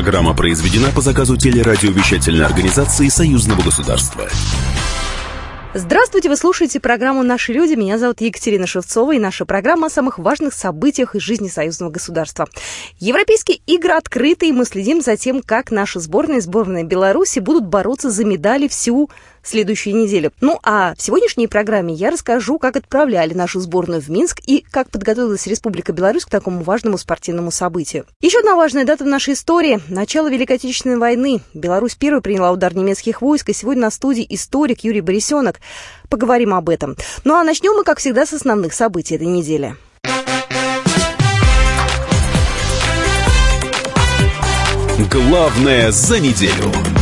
Программа произведена по заказу телерадиовещательной организации Союзного государства. Здравствуйте, вы слушаете программу «Наши люди». Меня зовут Екатерина Шевцова, и наша программа о самых важных событиях из жизни союзного государства. Европейские игры открыты, и мы следим за тем, как наша сборная и сборная Беларуси будут бороться за медали всю следующей неделе. Ну а в сегодняшней программе я расскажу, как отправляли нашу сборную в Минск и как подготовилась Республика Беларусь к такому важному спортивному событию. Еще одна важная дата в нашей истории – начало Великой Отечественной войны. Беларусь первой приняла удар немецких войск, и сегодня на студии историк Юрий Борисенок. Поговорим об этом. Ну а начнем мы, как всегда, с основных событий этой недели. Главное за неделю.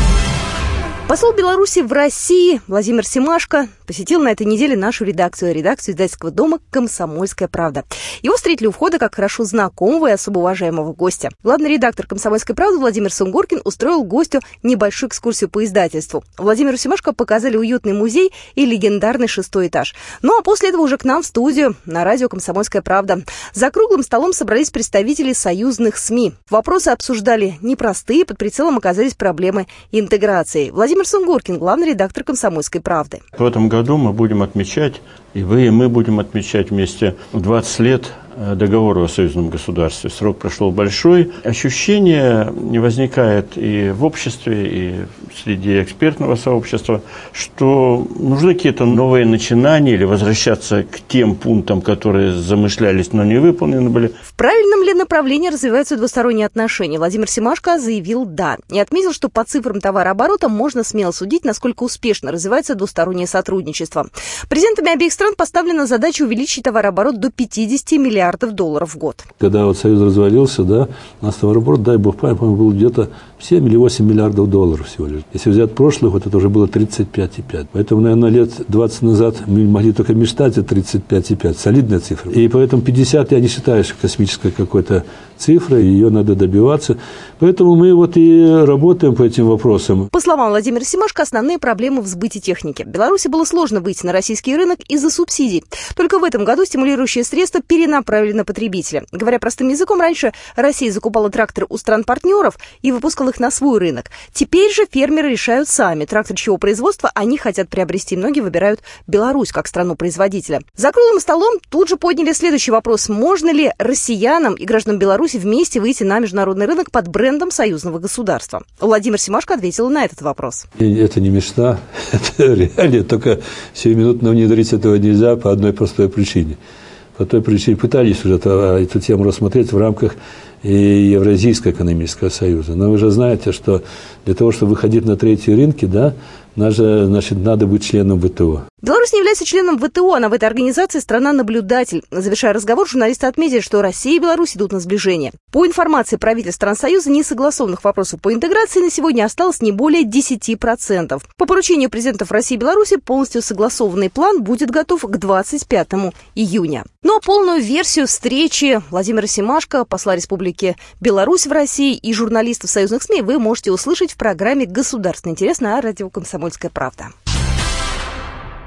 Посол Беларуси в России Владимир Семашко посетил на этой неделе нашу редакцию, редакцию издательского дома «Комсомольская правда». Его встретили у входа как хорошо знакомого и особо уважаемого гостя. Главный редактор «Комсомольской правды» Владимир Сунгоркин устроил гостю небольшую экскурсию по издательству. Владимиру Семашко показали уютный музей и легендарный шестой этаж. Ну а после этого уже к нам в студию на радио «Комсомольская правда». За круглым столом собрались представители союзных СМИ. Вопросы обсуждали непростые, под прицелом оказались проблемы интеграции. Владимир Сунгоркин, главный редактор «Комсомольской правды». В этом году мы будем отмечать, и вы, и мы будем отмечать вместе 20 лет Э, договору о союзном государстве. Срок прошел большой. Ощущение возникает и в обществе, и среди экспертного сообщества, что нужны какие-то новые начинания или возвращаться к тем пунктам, которые замышлялись, но не выполнены были. В правильном ли направлении развиваются двусторонние отношения? Владимир Семашко заявил «да». И отметил, что по цифрам товарооборота можно смело судить, насколько успешно развивается двустороннее сотрудничество. Президентами обеих стран поставлена задача увеличить товарооборот до 50 миллиардов долларов в год. Когда вот Союз развалился, да, у нас товарооборот, дай бог память, был где-то 7 или 8 миллиардов долларов всего лишь. Если взять прошлый год, это уже было 35,5. Поэтому, наверное, лет 20 назад мы могли только мечтать о 35,5. Солидная цифра. И поэтому 50 я не считаю космической какой-то цифрой, ее надо добиваться. Поэтому мы вот и работаем по этим вопросам. По словам Владимира Симашко, основные проблемы в сбыте техники. Беларуси было сложно выйти на российский рынок из-за субсидий. Только в этом году стимулирующие средства перенаправили на потребителя. Говоря простым языком, раньше Россия закупала тракторы у стран-партнеров и выпускала их на свой рынок. Теперь же фермеры решают сами, трактор чего производства они хотят приобрести. Многие выбирают Беларусь как страну-производителя. За круглым столом тут же подняли следующий вопрос. Можно ли россиянам и гражданам Беларуси вместе выйти на международный рынок под брендом союзного государства? Владимир Симашко ответил на этот вопрос. Это не мечта, это реально, только сиюминутно внедрить этого нельзя по одной простой причине. По той причине пытались уже эту тему рассмотреть в рамках и Евразийского экономического союза. Но вы же знаете, что для того, чтобы выходить на третьи рынки, да, надо, значит, надо быть членом ВТО. Беларусь не является членом ВТО, она в этой организации страна-наблюдатель. Завершая разговор, журналисты отметили, что Россия и Беларусь идут на сближение. По информации правительств стран Союза, несогласованных вопросов по интеграции на сегодня осталось не более 10%. По поручению президентов России и Беларуси полностью согласованный план будет готов к 25 июня. Ну а полную версию встречи Владимира Семашко, посла Республики Беларусь в России и журналистов союзных СМИ вы можете услышать в программе «Государственный интерес» на радио «Комсомольская правда».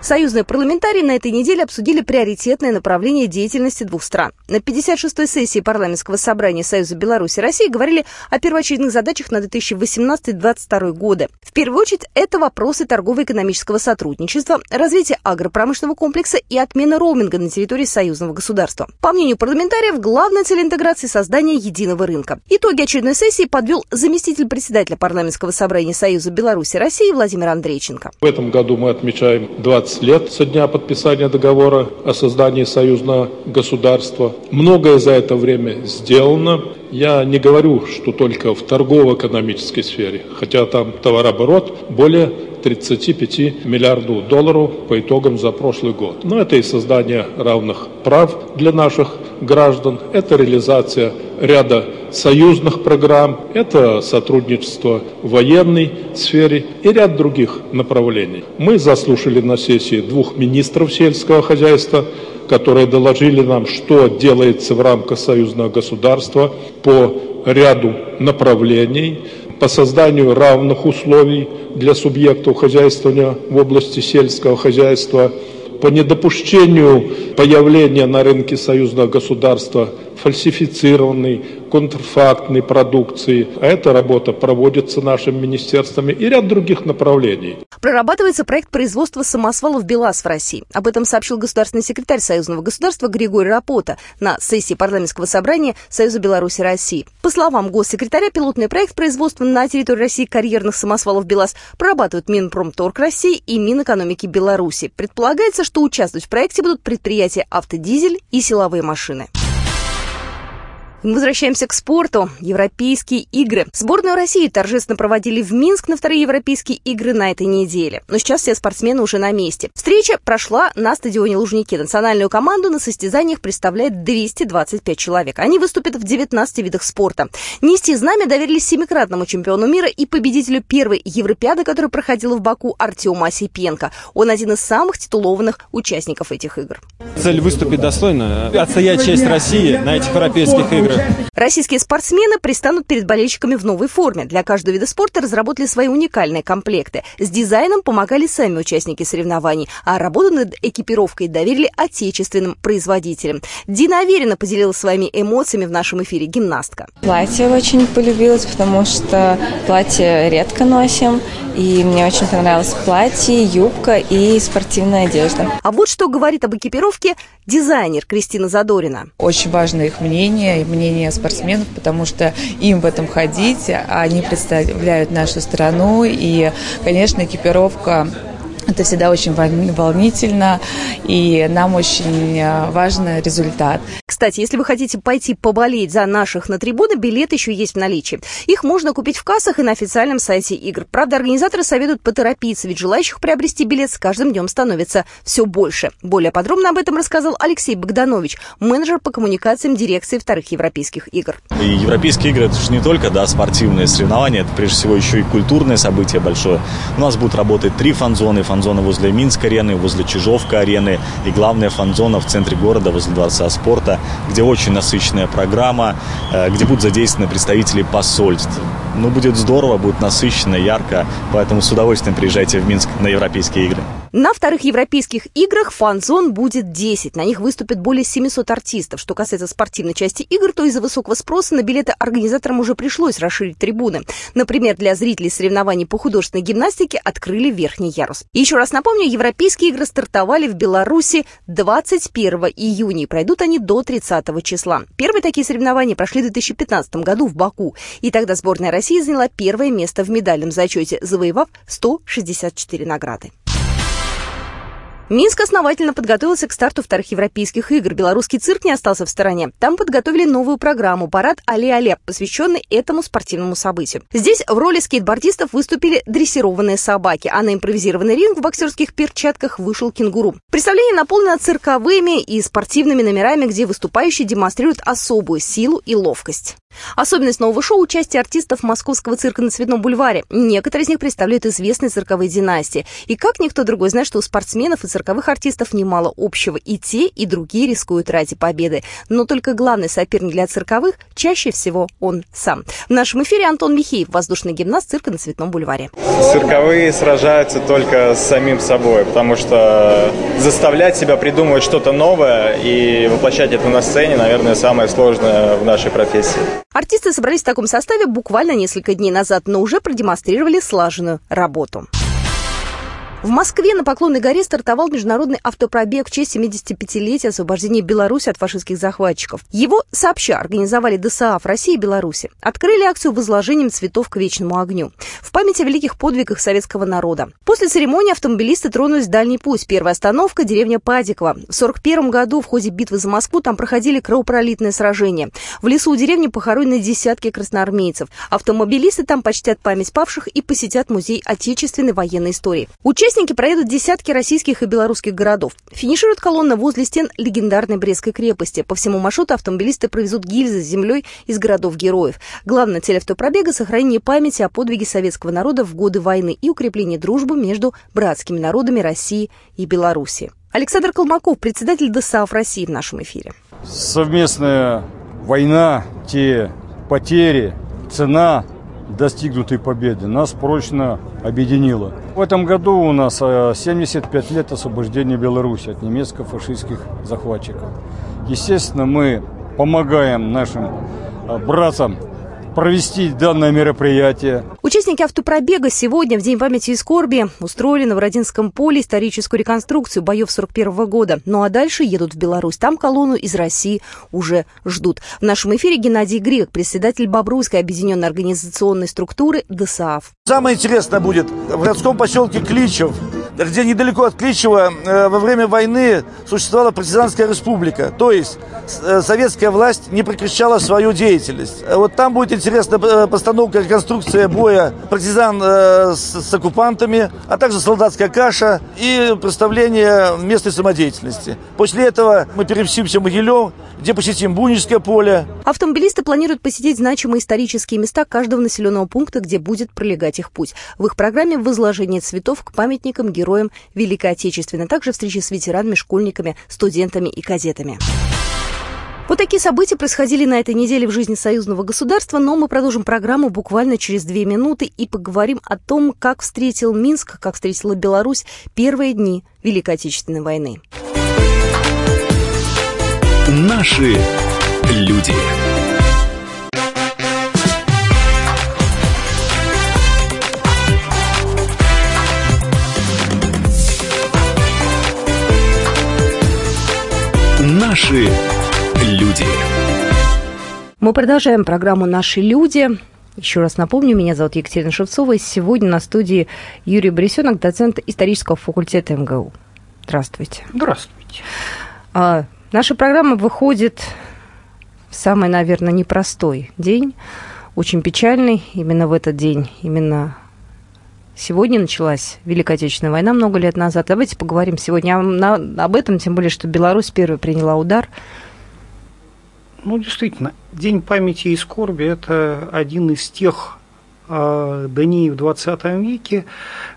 Союзные парламентарии на этой неделе обсудили приоритетное направление деятельности двух стран. На 56-й сессии парламентского собрания Союза Беларуси и России говорили о первоочередных задачах на 2018-2022 годы. В первую очередь, это вопросы торгово-экономического сотрудничества, развития агропромышленного комплекса и отмена роуминга на территории союзного государства. По мнению парламентариев, главная цель интеграции – создание единого рынка. Итоги очередной сессии подвел заместитель председателя парламентского собрания Союза Беларуси и России Владимир Андрейченко. В этом году мы отмечаем 20 15 лет со дня подписания договора о создании союзного государства. Многое за это время сделано. Я не говорю, что только в торгово-экономической сфере, хотя там товарооборот более 35 миллиардов долларов по итогам за прошлый год. Но это и создание равных прав для наших граждан, это реализация ряда союзных программ, это сотрудничество в военной сфере и ряд других направлений. Мы заслушали на сессии двух министров сельского хозяйства, которые доложили нам, что делается в рамках союзного государства по ряду направлений, по созданию равных условий для субъектов хозяйствования в области сельского хозяйства, по недопущению появления на рынке союзного государства фальсифицированной, контрфактной продукции. Эта работа проводится нашими министерствами и ряд других направлений. Прорабатывается проект производства самосвалов БелАЗ в России. Об этом сообщил государственный секретарь Союзного государства Григорий Рапота на сессии парламентского собрания Союза Беларуси России. По словам госсекретаря, пилотный проект производства на территории России карьерных самосвалов БелАЗ прорабатывают Минпромторг России и Минэкономики Беларуси. Предполагается, что участвовать в проекте будут предприятия «Автодизель» и силовые машины. Мы возвращаемся к спорту. Европейские игры. Сборную России торжественно проводили в Минск на вторые европейские игры на этой неделе. Но сейчас все спортсмены уже на месте. Встреча прошла на стадионе Лужники. Национальную команду на состязаниях представляет 225 человек. Они выступят в 19 видах спорта. Нести знамя доверили семикратному чемпиону мира и победителю первой Европеады, которая проходила в Баку, Артему Осипенко. Он один из самых титулованных участников этих игр. Цель выступить достойно, отстоять честь России на этих европейских играх игры. Российские спортсмены пристанут перед болельщиками в новой форме. Для каждого вида спорта разработали свои уникальные комплекты. С дизайном помогали сами участники соревнований, а работу над экипировкой доверили отечественным производителям. Дина Аверина поделилась своими эмоциями в нашем эфире гимнастка. Платье очень полюбилось, потому что платье редко носим, и мне очень понравилось платье, юбка и спортивная одежда. А вот что говорит об экипировке дизайнер Кристина Задорина. Очень важно их мнение мнение спортсменов, потому что им в этом ходить, они представляют нашу страну, и, конечно, экипировка это всегда очень волнительно, и нам очень э, важен результат. Кстати, если вы хотите пойти поболеть за наших на трибуны, билеты еще есть в наличии. Их можно купить в кассах и на официальном сайте игр. Правда, организаторы советуют поторопиться, ведь желающих приобрести билет с каждым днем становится все больше. Более подробно об этом рассказал Алексей Богданович, менеджер по коммуникациям дирекции вторых европейских игр. И европейские игры это же не только да, спортивные соревнования, это прежде всего еще и культурное событие большое. У нас будут работать три фан-зоны. Фан-зона возле Минск-арены, возле Чижовка-арены и главная фан-зона в центре города возле Дворца спорта где очень насыщенная программа, э, где будут задействованы представители посольств. Ну, будет здорово, будет насыщенно, ярко, поэтому с удовольствием приезжайте в Минск на Европейские игры. На вторых европейских играх фан-зон будет 10. На них выступит более 700 артистов. Что касается спортивной части игр, то из-за высокого спроса на билеты организаторам уже пришлось расширить трибуны. Например, для зрителей соревнований по художественной гимнастике открыли верхний ярус. Еще раз напомню, европейские игры стартовали в Беларуси 21 июня и пройдут они до 30 числа. Первые такие соревнования прошли в 2015 году в Баку. И тогда сборная России заняла первое место в медальном зачете, завоевав 164 награды. Минск основательно подготовился к старту вторых европейских игр. Белорусский цирк не остался в стороне. Там подготовили новую программу «Парад Але-Але», посвященный этому спортивному событию. Здесь в роли скейтбордистов выступили дрессированные собаки, а на импровизированный ринг в боксерских перчатках вышел кенгуру. Представление наполнено цирковыми и спортивными номерами, где выступающие демонстрируют особую силу и ловкость. Особенность нового шоу – участие артистов московского цирка на Цветном бульваре. Некоторые из них представляют известные цирковые династии. И как никто другой знает, что у спортсменов и цирковых артистов немало общего. И те, и другие рискуют ради победы. Но только главный соперник для цирковых чаще всего он сам. В нашем эфире Антон Михеев, воздушный гимнаст цирка на Цветном бульваре. Цирковые сражаются только с самим собой, потому что заставлять себя придумывать что-то новое и воплощать это на сцене, наверное, самое сложное в нашей профессии. Артисты собрались в таком составе буквально несколько дней назад, но уже продемонстрировали слаженную работу. В Москве на Поклонной горе стартовал международный автопробег в честь 75-летия освобождения Беларуси от фашистских захватчиков. Его сообща организовали ДСАФ России и Беларуси. Открыли акцию возложением цветов к вечному огню. В память о великих подвигах советского народа. После церемонии автомобилисты тронулись в дальний путь. Первая остановка – деревня Падикова. В 1941 году в ходе битвы за Москву там проходили кровопролитные сражения. В лесу у деревни похоронены десятки красноармейцев. Автомобилисты там почтят память павших и посетят музей отечественной военной истории. Участие Участники проедут десятки российских и белорусских городов. Финиширует колонна возле стен легендарной Брестской крепости. По всему маршруту автомобилисты провезут гильзы с землей из городов-героев. Главная цель автопробега – сохранение памяти о подвиге советского народа в годы войны и укрепление дружбы между братскими народами России и Беларуси. Александр Колмаков, председатель ДСАФ России в нашем эфире. Совместная война, те потери, цена достигнутой победы нас прочно объединила. В этом году у нас 75 э, лет освобождения Беларуси от немецко-фашистских захватчиков. Естественно, мы помогаем нашим э, братцам провести данное мероприятие. Участники автопробега сегодня, в День памяти и скорби, устроили на Бородинском поле историческую реконструкцию боев 41 года. Ну а дальше едут в Беларусь. Там колонну из России уже ждут. В нашем эфире Геннадий Грек, председатель Бобруйской объединенной организационной структуры ДСААФ. Самое интересное будет в городском поселке Кличев где недалеко от Кличева э, во время войны существовала партизанская республика. То есть э, советская власть не прекращала свою деятельность. Э, вот там будет интересная постановка, реконструкция боя партизан с оккупантами, а также солдатская каша и представление местной самодеятельности. После этого мы переместимся в Могилев, где посетим Бунинское поле. Автомобилисты планируют посетить значимые исторические места каждого населенного пункта, где будет пролегать их путь. В их программе возложение цветов к памятникам героям героям Великой Отечественной. Также встречи с ветеранами, школьниками, студентами и кадетами. Вот такие события происходили на этой неделе в жизни союзного государства, но мы продолжим программу буквально через две минуты и поговорим о том, как встретил Минск, как встретила Беларусь первые дни Великой Отечественной войны. Наши люди. Наши люди. Мы продолжаем программу «Наши люди». Еще раз напомню, меня зовут Екатерина Шевцова, и сегодня на студии Юрий Борисенок, доцент исторического факультета МГУ. Здравствуйте. Здравствуйте. А, наша программа выходит в самый, наверное, непростой день, очень печальный. Именно в этот день, именно Сегодня началась Великая Отечественная война много лет назад. Давайте поговорим сегодня об этом, тем более, что Беларусь первой приняла удар. Ну, действительно, День памяти и скорби – это один из тех э, дней в 20 веке,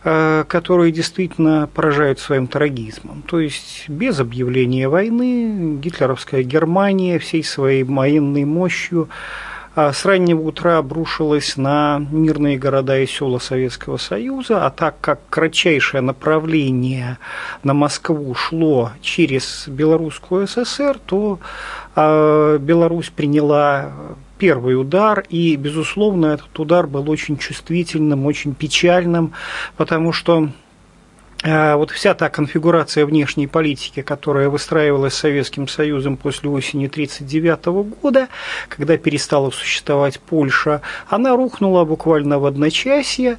э, которые действительно поражают своим трагизмом. То есть без объявления войны гитлеровская Германия всей своей военной мощью а с раннего утра обрушилась на мирные города и села Советского Союза, а так как кратчайшее направление на Москву шло через Белорусскую ССР, то а, Беларусь приняла первый удар, и, безусловно, этот удар был очень чувствительным, очень печальным, потому что а, вот вся та конфигурация внешней политики, которая выстраивалась Советским Союзом после осени 1939 года, когда перестала существовать Польша, она рухнула буквально в одночасье,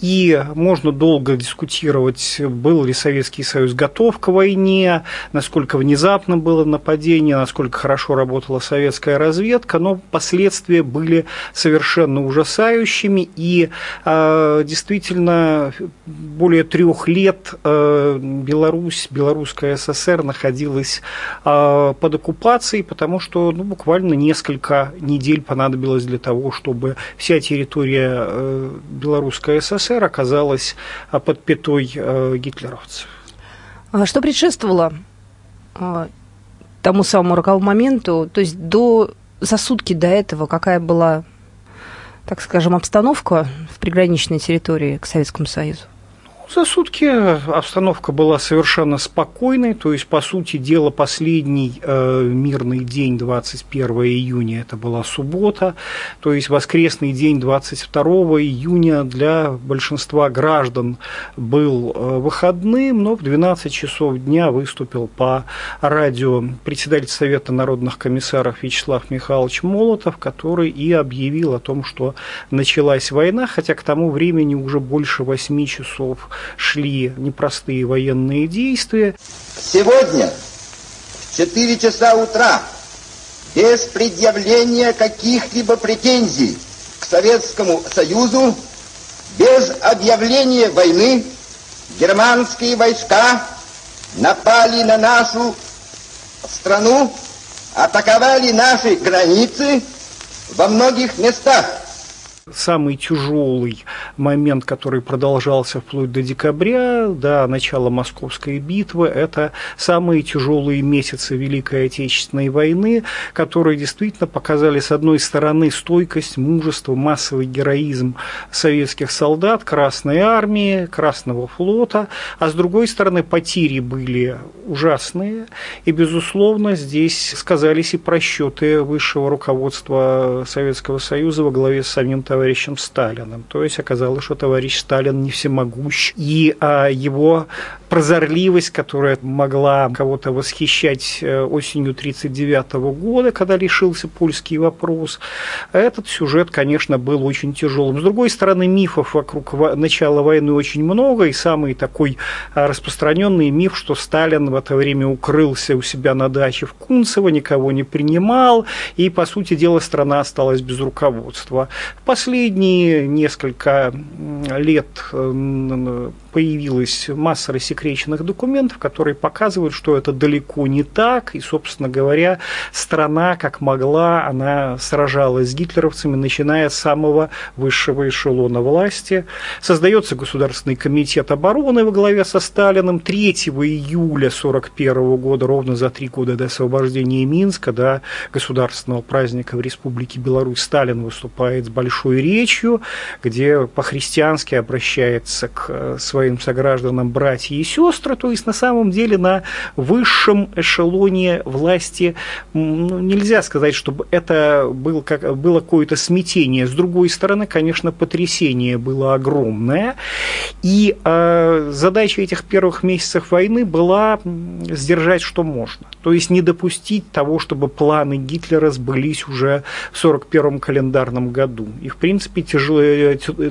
и можно долго дискутировать, был ли Советский Союз готов к войне, насколько внезапно было нападение, насколько хорошо работала советская разведка, но последствия были совершенно ужасающими, и э, действительно более трех лет Э, Беларусь, Белорусская ССР находилась э, под оккупацией, потому что ну, буквально несколько недель понадобилось для того, чтобы вся территория э, Белорусской ССР оказалась под пятой гитлеровцев. А что предшествовало тому самому роковому моменту, то есть до, за сутки до этого какая была, так скажем, обстановка в приграничной территории к Советскому Союзу? За сутки обстановка была совершенно спокойной, то есть, по сути дела, последний э, мирный день, 21 июня, это была суббота, то есть воскресный день 22 июня для большинства граждан был э, выходным, но в 12 часов дня выступил по радио председатель Совета народных комиссаров Вячеслав Михайлович Молотов, который и объявил о том, что началась война, хотя к тому времени уже больше 8 часов шли непростые военные действия. Сегодня в 4 часа утра без предъявления каких-либо претензий к Советскому Союзу, без объявления войны, германские войска напали на нашу страну, атаковали наши границы во многих местах. Самый тяжелый момент, который продолжался вплоть до декабря, до начала Московской битвы, это самые тяжелые месяцы Великой Отечественной войны, которые действительно показали, с одной стороны, стойкость, мужество, массовый героизм советских солдат, Красной Армии, Красного флота, а с другой стороны, потери были ужасные, и, безусловно, здесь сказались и просчеты высшего руководства Советского Союза во главе с самим товарищем Сталиным. То есть оказалось, что товарищ Сталин не всемогущ, и а, его прозорливость, которая могла кого-то восхищать э, осенью 1939 года, когда решился польский вопрос, этот сюжет, конечно, был очень тяжелым. С другой стороны, мифов вокруг начала войны очень много, и самый такой а, распространенный миф, что Сталин в это время укрылся у себя на даче в Кунцево, никого не принимал, и, по сути дела, страна осталась без руководства. В последние несколько лет появилась масса рассекреченных документов, которые показывают, что это далеко не так, и, собственно говоря, страна, как могла, она сражалась с гитлеровцами, начиная с самого высшего эшелона власти. Создается Государственный комитет обороны во главе со Сталиным 3 июля 1941 года, ровно за три года до освобождения Минска, до государственного праздника в Республике Беларусь, Сталин выступает с большой речью, где по-христиански обращается к своим своим согражданам братья и сестры, то есть на самом деле на высшем эшелоне власти ну, нельзя сказать, чтобы это был, как, было какое-то смятение. С другой стороны, конечно, потрясение было огромное, и э, задача этих первых месяцев войны была сдержать, что можно. То есть не допустить того, чтобы планы Гитлера сбылись уже в 1941 календарном году. И, в принципе, тяжело,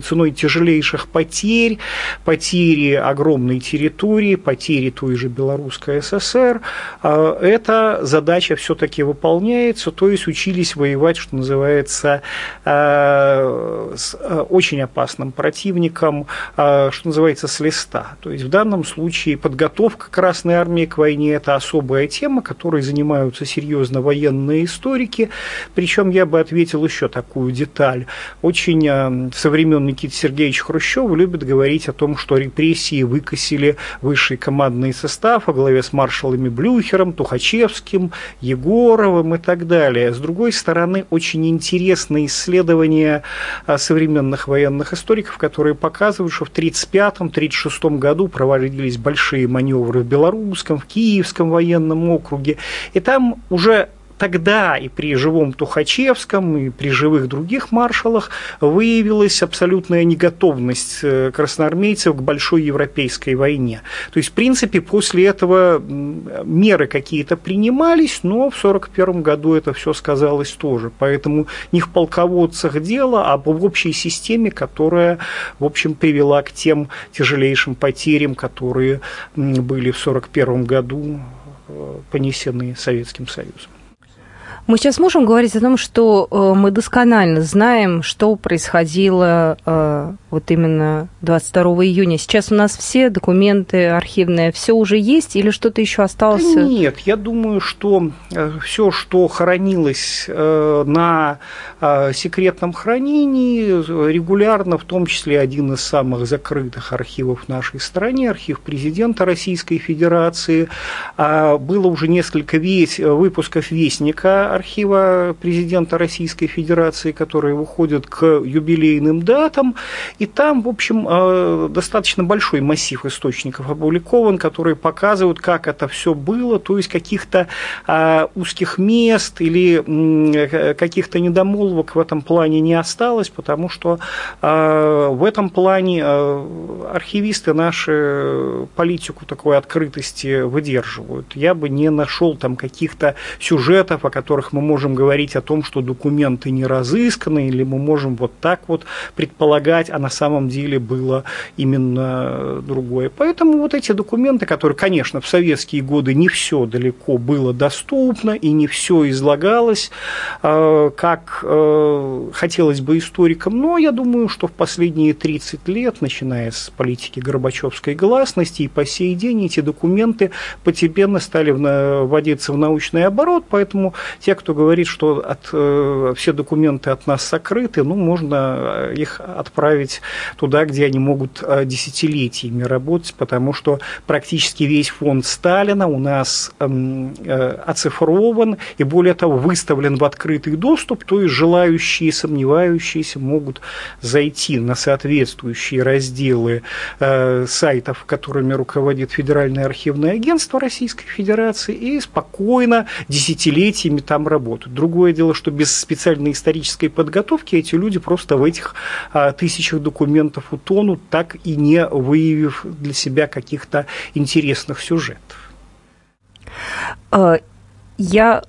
ценой тяжелейших потерь, потери огромной территории, потери той же Белорусской ССР, а, эта задача все-таки выполняется, то есть учились воевать, что называется, а, с а, очень опасным противником, что называется, с листа. То есть в данном случае подготовка Красной Армии к войне – это особая тема, которой занимаются серьезно военные историки, причем я бы ответил еще такую деталь. Очень со времен Никиты Сергеевича Хрущева любят говорить о том, что репрессии выкосили высший командный состав во главе с маршалами Блюхером, Тухачевским, Егоровым и так далее. С другой стороны, очень интересные исследования а, современных военных историков, которые показывают, что в 1935-1936 году проводились большие маневры в Белорусском, в Киевском военном округе, и там уже тогда и при живом Тухачевском, и при живых других маршалах выявилась абсолютная неготовность э, красноармейцев к большой европейской войне. То есть, в принципе, после этого меры какие-то принимались, но в 1941 году это все сказалось тоже. Поэтому не в полководцах дело, а в общей системе, которая, в общем, привела к тем тяжелейшим потерям, которые были в 1941 году э, понесены Советским Союзом. Мы сейчас можем говорить о том, что э, мы досконально знаем, что происходило э, вот именно 22 июня. Сейчас у нас все документы архивные, все уже есть или что-то еще осталось? Да нет, я думаю, что э, все, что хранилось на секретном хранении, регулярно, в том числе один из самых закрытых архивов в нашей стране, архив президента Российской Федерации, а, было уже несколько выпусков Вестника архива президента Российской Федерации, которые выходят к юбилейным датам, и там, в общем, э, достаточно большой массив источников опубликован, которые показывают, как это все было, то есть каких-то э, узких мест или каких-то недомолвок в этом плане не осталось, потому что э, в этом плане архивисты наши политику такой открытости выдерживают. Я бы не нашел там каких-то сюжетов, о которых которых мы можем говорить о том, что документы не разысканы, или мы можем вот так вот предполагать, а на самом деле было именно другое. Поэтому вот эти документы, которые, конечно, в советские годы не все далеко было доступно и не все излагалось, э, как э, хотелось бы историкам, но я думаю, что в последние 30 лет, начиная с политики Горбачевской гласности и по сей день эти документы постепенно стали вводиться в научный оборот, поэтому те, те, кто говорит, что от, э, все документы от нас сокрыты, ну, можно их отправить туда, где они могут э, десятилетиями работать, потому что практически весь фонд Сталина у нас эм, э, оцифрован и, более того, выставлен в открытый доступ, то есть желающие, сомневающиеся могут зайти на соответствующие разделы э, сайтов, которыми руководит Федеральное архивное агентство Российской Федерации, и спокойно десятилетиями там работают. Другое дело, что без специальной исторической подготовки эти люди просто в этих а, тысячах документов утонут, так и не выявив для себя каких-то интересных сюжетов. А, я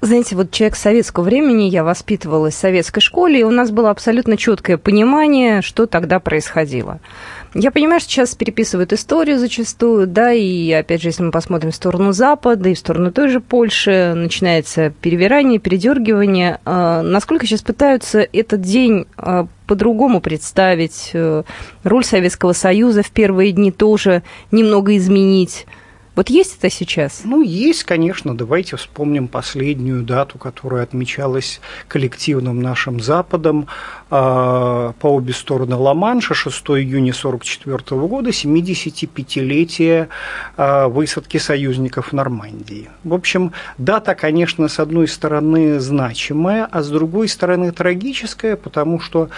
знаете, вот человек советского времени, я воспитывалась в советской школе, и у нас было абсолютно четкое понимание, что тогда происходило. Я понимаю, что сейчас переписывают историю зачастую, да, и опять же, если мы посмотрим в сторону Запада и в сторону той же Польши, начинается перевирание, передергивание. А, насколько сейчас пытаются этот день а, по-другому представить, э, роль Советского Союза в первые дни тоже немного изменить? Вот есть это сейчас? Ну, есть, конечно. Давайте вспомним последнюю дату, которая отмечалась коллективным нашим Западом по обе стороны Ла-Манша, 6 июня 1944 года, 75-летие э, высадки союзников в Нормандии. В общем, дата, конечно, с одной стороны значимая, а с другой стороны трагическая, потому что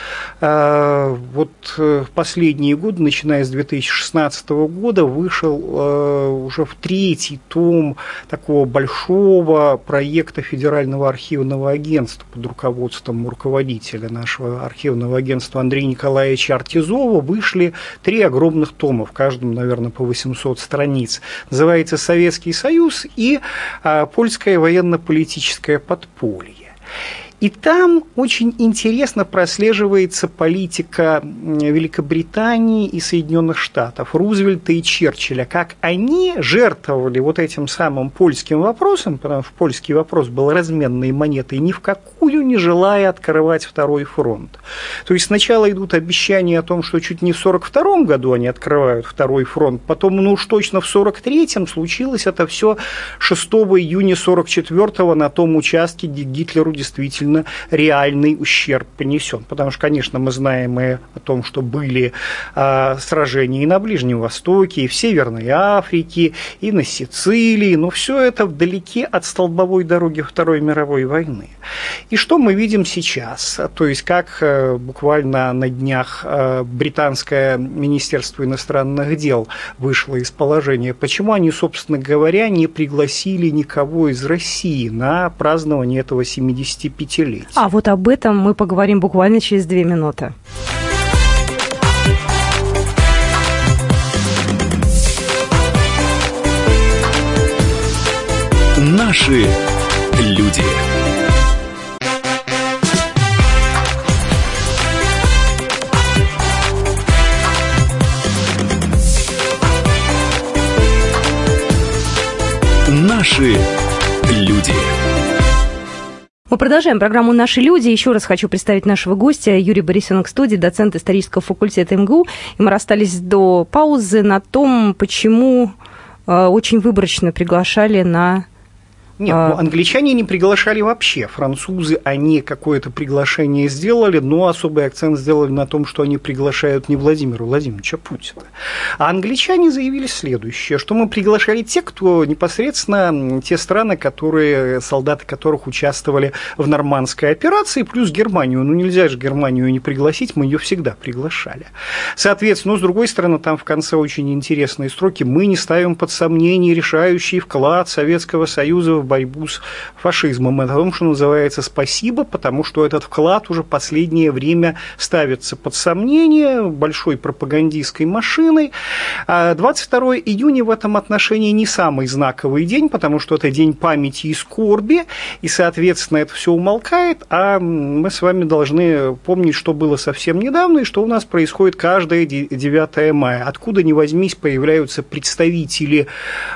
э, вот в последние годы, начиная с 2016 года, вышел э, уже в третий том такого большого проекта Федерального архивного агентства под руководством руководителя нашего архивного агентства Андрея Николаевича Артизова вышли три огромных тома, в каждом, наверное, по 800 страниц. Называется «Советский Союз» и а, «Польское военно-политическое подполье». И там очень интересно прослеживается политика Великобритании и Соединенных Штатов, Рузвельта и Черчилля, как они жертвовали вот этим самым польским вопросом, потому что польский вопрос был разменной монетой, ни в какую не желая открывать второй фронт. То есть сначала идут обещания о том, что чуть не в 1942 году они открывают второй фронт, потом, ну уж точно в 1943 случилось это все 6 июня 1944 на том участке, где Гитлеру действительно действительно реальный ущерб понесен. Потому что, конечно, мы знаем и о том, что были а, сражения и на Ближнем Востоке, и в Северной Африке, и на Сицилии, но все это вдалеке от столбовой дороги Второй мировой войны. И что мы видим сейчас? То есть, как э, буквально на днях э, британское Министерство иностранных дел вышло из положения, почему они, собственно говоря, не пригласили никого из России на празднование этого 75 тысячелетий. А вот об этом мы поговорим буквально через две минуты. Наши люди. Наши люди. Мы продолжаем программу «Наши люди». Еще раз хочу представить нашего гостя Юрий Борисенок студии, доцент исторического факультета МГУ. И мы расстались до паузы на том, почему э, очень выборочно приглашали на нет, а... ну, англичане не приглашали вообще. Французы, они какое-то приглашение сделали, но особый акцент сделали на том, что они приглашают не Владимира Владимировича Путина. А англичане заявили следующее, что мы приглашали те, кто непосредственно те страны, которые, солдаты которых участвовали в нормандской операции, плюс Германию. Ну, нельзя же Германию не пригласить, мы ее всегда приглашали. Соответственно, но с другой стороны, там в конце очень интересные строки. Мы не ставим под сомнение решающий вклад Советского Союза в борьбу с фашизмом. Это о том, что называется «спасибо», потому что этот вклад уже последнее время ставится под сомнение большой пропагандистской машиной. 22 а июня в этом отношении не самый знаковый день, потому что это день памяти и скорби, и, соответственно, это все умолкает, а мы с вами должны помнить, что было совсем недавно, и что у нас происходит каждое 9 мая. Откуда ни возьмись, появляются представители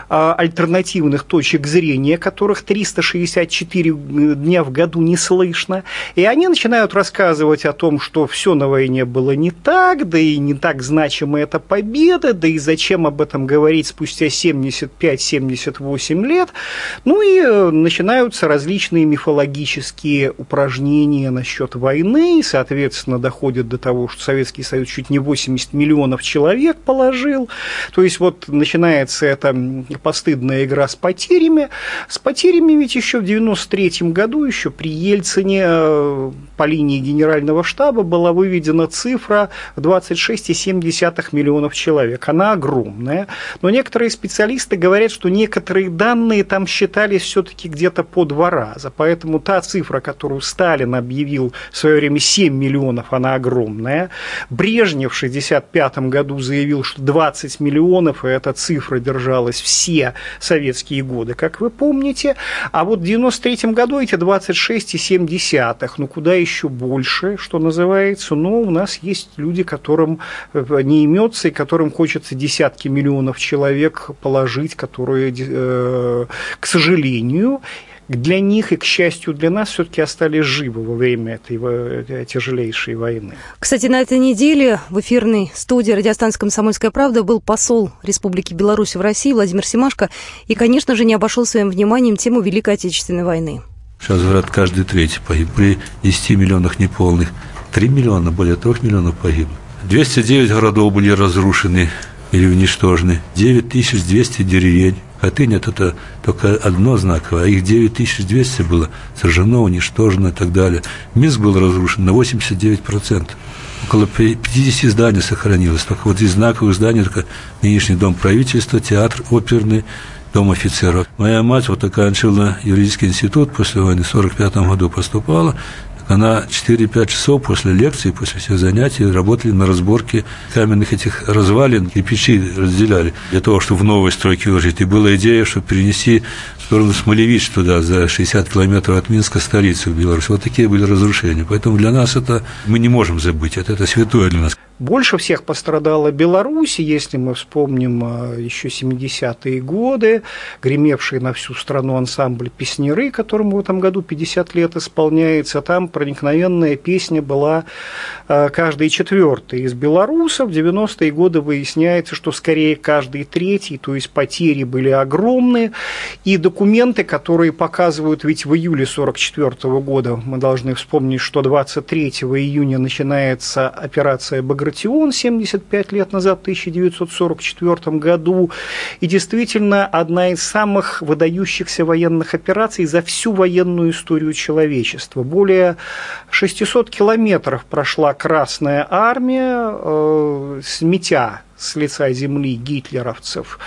а, альтернативных точек зрения, которые которых 364 дня в году не слышно. И они начинают рассказывать о том, что все на войне было не так, да и не так значима эта победа, да и зачем об этом говорить спустя 75-78 лет. Ну и э, начинаются различные мифологические упражнения насчет войны, и, соответственно, доходят до того, что Советский Союз чуть не 80 миллионов человек положил. То есть вот начинается эта постыдная игра с потерями. С потерями ведь еще в 93 году, еще при Ельцине э, по линии генерального штаба была выведена цифра в 26,7 миллионов человек. Она огромная, но некоторые специалисты говорят, что некоторые данные там считались все-таки где-то по два раза. Поэтому та цифра, которую Сталин объявил в свое время 7 миллионов, она огромная. Брежнев в 1965 году заявил, что 20 миллионов, и эта цифра держалась все советские годы, как вы помните. А вот в 1993 году эти 26,7, ну куда еще больше, что называется. Но у нас есть люди, которым э, не имется и которым хочется десятки миллионов человек положить, которые, э, к сожалению, для них и, к счастью, для нас все-таки остались живы во время этой э, тяжелейшей войны. Кстати, на этой неделе в эфирной студии радиостанции «Комсомольская правда» был посол Республики Беларусь в России Владимир Семашко и, конечно же, не обошел своим вниманием тему Великой Отечественной войны. Сейчас, говорят, каждый третий погиб. При 10 миллионах неполных 3 миллиона, более 3 миллионов погибло. 209 городов были разрушены или уничтожены. 9200 деревень. Хатынь – это только одно знаковое, а их 9200 было сожжено, уничтожено и так далее. Минск был разрушен на 89%. Около 50 зданий сохранилось. Только вот из знаковых зданий только нынешний дом правительства, театр оперный, дом офицеров. Моя мать вот оканчивала юридический институт после войны, в 1945 году поступала, она 4-5 часов после лекции, после всех занятий работали на разборке каменных этих развалин, кирпичи разделяли для того, чтобы в новой стройке выжить. И была идея, чтобы перенести в сторону Смолевич туда, за 60 километров от Минска, столицу Беларуси. Вот такие были разрушения. Поэтому для нас это мы не можем забыть, это, это святое для нас. Больше всех пострадала Беларусь, если мы вспомним а, еще 70-е годы, гремевший на всю страну ансамбль «Песнеры», которому в этом году 50 лет исполняется. Там проникновенная песня была а, каждый четвертый из белорусов. В 90-е годы выясняется, что скорее каждый третий, то есть потери были огромные. И документы, которые показывают, ведь в июле 44 года, мы должны вспомнить, что 23 июня начинается операция «Багры», Багратион 75 лет назад, в 1944 году. И действительно одна из самых выдающихся военных операций за всю военную историю человечества. Более 600 километров прошла Красная Армия, э, сметя с лица земли гитлеровцев,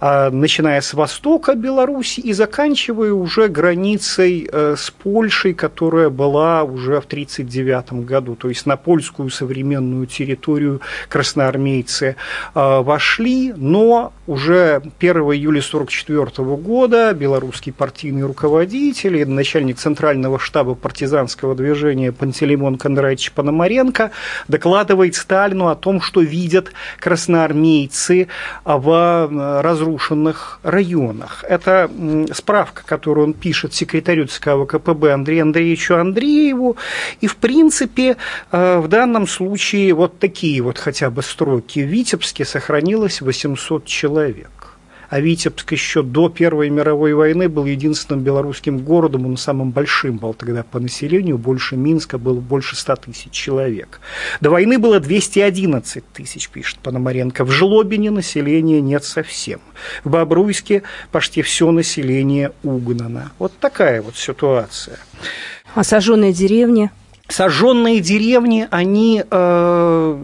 а, начиная с востока Беларуси и заканчивая уже границей э, с Польшей, которая была уже в 1939 году. То есть на польскую современную территорию красноармейцы э, вошли, но уже 1 июля 1944 года белорусский партийный руководитель и начальник Центрального штаба партизанского движения Пантелеймон Кондратьевич Пономаренко докладывает Сталину о том, что видят красноармейцы красноармейцы в э, разрушенных районах. Это справка, которую он пишет секретарю ЦК ВКПБ Андрею Андреевичу Андрееву. И, в принципе, э, в данном случае вот такие вот хотя бы строки. В Витебске сохранилось 800 человек а Витебск еще до Первой мировой войны был единственным белорусским городом, он самым большим был тогда по населению, больше Минска было больше 100 тысяч человек. До войны было 211 тысяч, пишет Пономаренко. В Жлобине населения нет совсем. В Бобруйске почти все население угнано. Вот такая вот ситуация. А сожженные деревни? Сожженные деревни, они э,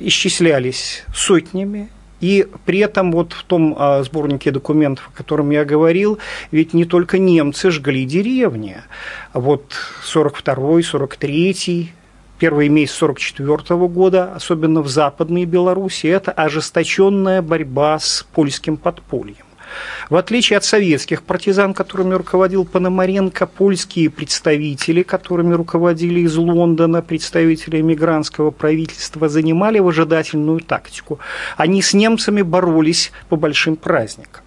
исчислялись сотнями, и при этом вот в том а, сборнике документов, о котором я говорил, ведь не только немцы жгли деревни. Вот 42-й, 43-й, первый месяц 1944 года, особенно в Западной Беларуси, это ожесточенная борьба с польским подпольем. В отличие от советских партизан, которыми руководил Пономаренко, польские представители, которыми руководили из Лондона представители эмигрантского правительства, занимали выжидательную тактику. Они с немцами боролись по большим праздникам.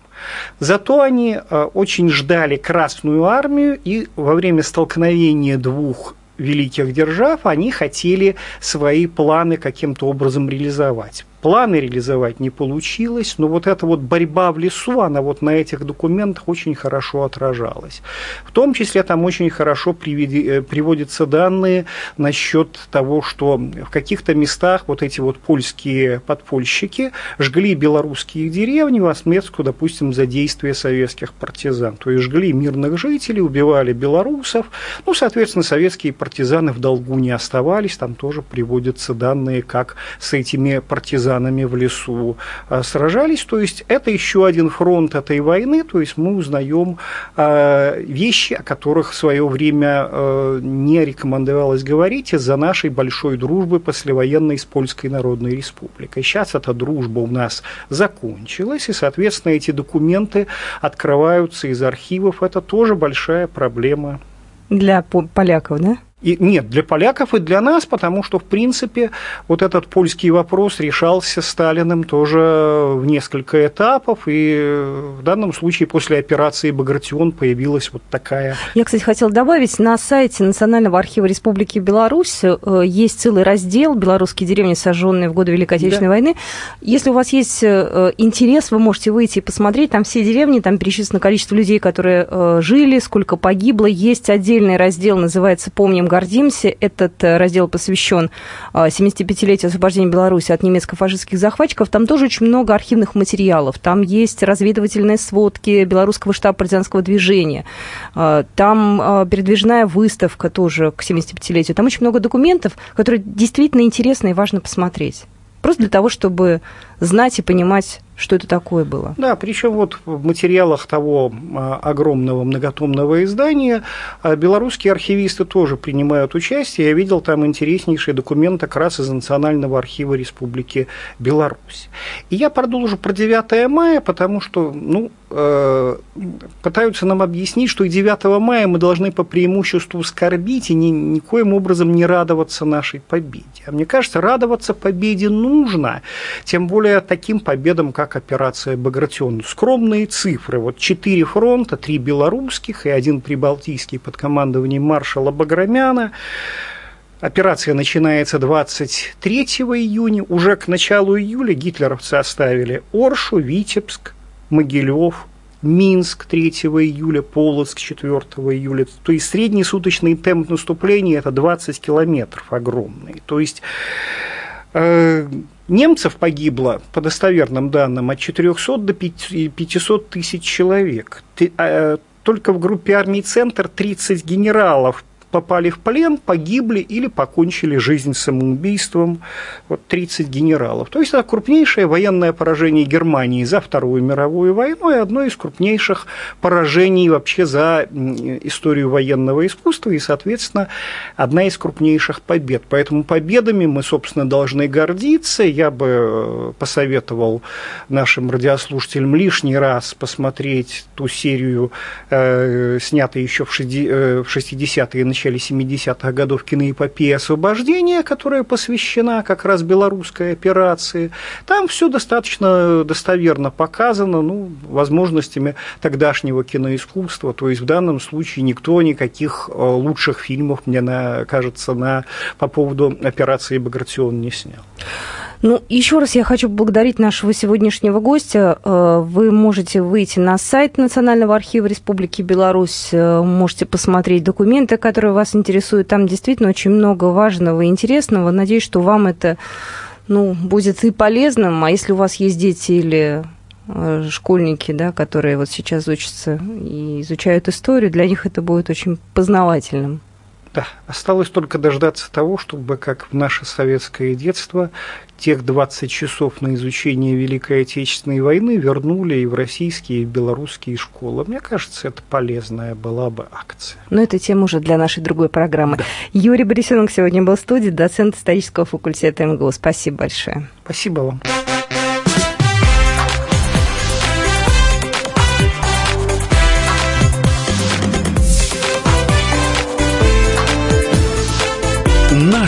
Зато они э, очень ждали Красную армию, и во время столкновения двух великих держав они хотели свои планы каким-то образом реализовать. Планы реализовать не получилось, но вот эта вот борьба в лесу, она вот на этих документах очень хорошо отражалась. В том числе там очень хорошо э, приводятся данные насчет того, что в каких-то местах вот эти вот польские подпольщики жгли белорусские деревни в отметку, допустим, за действия советских партизан. То есть жгли мирных жителей, убивали белорусов. Ну, соответственно, советские партизаны в долгу не оставались. Там тоже приводятся данные, как с этими партизанами партизанами в лесу а, сражались. То есть это еще один фронт этой войны. То есть мы узнаем а, вещи, о которых в свое время а, не рекомендовалось говорить из-за нашей большой дружбы послевоенной с Польской Народной Республикой. Сейчас эта дружба у нас закончилась, и, соответственно, эти документы открываются из архивов. Это тоже большая проблема. Для поляков, да? И нет, для поляков и для нас, потому что, в принципе, вот этот польский вопрос решался Сталиным тоже в несколько этапов, и в данном случае после операции «Багратион» появилась вот такая... Я, кстати, хотела добавить, на сайте Национального архива Республики Беларусь э, есть целый раздел «Белорусские деревни, сожженные в годы Великой Отечественной да. войны». Если у вас есть э, интерес, вы можете выйти и посмотреть, там все деревни, там перечислено количество людей, которые э, жили, сколько погибло, есть отдельный раздел, называется «Помним гордимся. Этот э, раздел посвящен 75-летию а, освобождения Беларуси от немецко-фашистских захватчиков. Там тоже очень много архивных материалов. Там есть разведывательные сводки Белорусского штаба партизанского движения. А, там передвижная выставка тоже к 75-летию. Там очень много документов, которые действительно интересно и важно посмотреть. Просто для того, чтобы знать и понимать что это такое было. Да, причем вот в материалах того а, огромного многотомного издания а, белорусские архивисты тоже принимают участие. Я видел там интереснейший документ как раз из Национального архива Республики Беларусь. И я продолжу про 9 мая, потому что, ну, э, пытаются нам объяснить, что и 9 мая мы должны по преимуществу скорбить и ни, никоим образом не радоваться нашей победе. А мне кажется, радоваться победе нужно, тем более таким победам, как операция «Багратион». Скромные цифры. Вот четыре фронта, три белорусских и один прибалтийский под командованием маршала Баграмяна. Операция начинается 23 июня. Уже к началу июля гитлеровцы оставили Оршу, Витебск, Могилев, Минск 3 июля, Полоцк 4 июля. То есть средний суточный темп наступления – это 20 километров огромный. То есть Немцев погибло, по достоверным данным, от 400 до 500 тысяч человек. А, только в группе армий «Центр» 30 генералов попали в плен, погибли или покончили жизнь самоубийством. Вот 30 генералов. То есть это крупнейшее военное поражение Германии за Вторую мировую войну и одно из крупнейших поражений вообще за историю военного искусства и, соответственно, одна из крупнейших побед. Поэтому победами мы, собственно, должны гордиться. Я бы э, посоветовал нашим радиослушателям лишний раз посмотреть ту серию, э, снятую еще в 60-е и начале 70-х годов киноэпопея освобождения, которая посвящена как раз белорусской операции. Там все достаточно достоверно показано, ну, возможностями тогдашнего киноискусства. То есть в данном случае никто никаких э, лучших фильмов, мне кажется, на, по поводу операции Багратион не снял. Ну, еще раз я хочу поблагодарить нашего сегодняшнего гостя. Э, вы можете выйти на сайт Национального архива Республики Беларусь, э, можете посмотреть документы, которые вас интересуют. Там действительно очень много важного и интересного. Надеюсь, что вам это ну, будет и полезным. А если у вас есть дети или э, школьники, да, которые вот сейчас учатся и изучают историю, для них это будет очень познавательным. Да, осталось только дождаться того, чтобы, как в наше советское детство, тех 20 часов на изучение Великой Отечественной войны вернули и в российские, и в белорусские школы. Мне кажется, это полезная была бы акция. Но это тема уже для нашей другой программы. Да. Юрий Борисенок сегодня был в студии, доцент исторического факультета МГУ. Спасибо большое. Спасибо вам.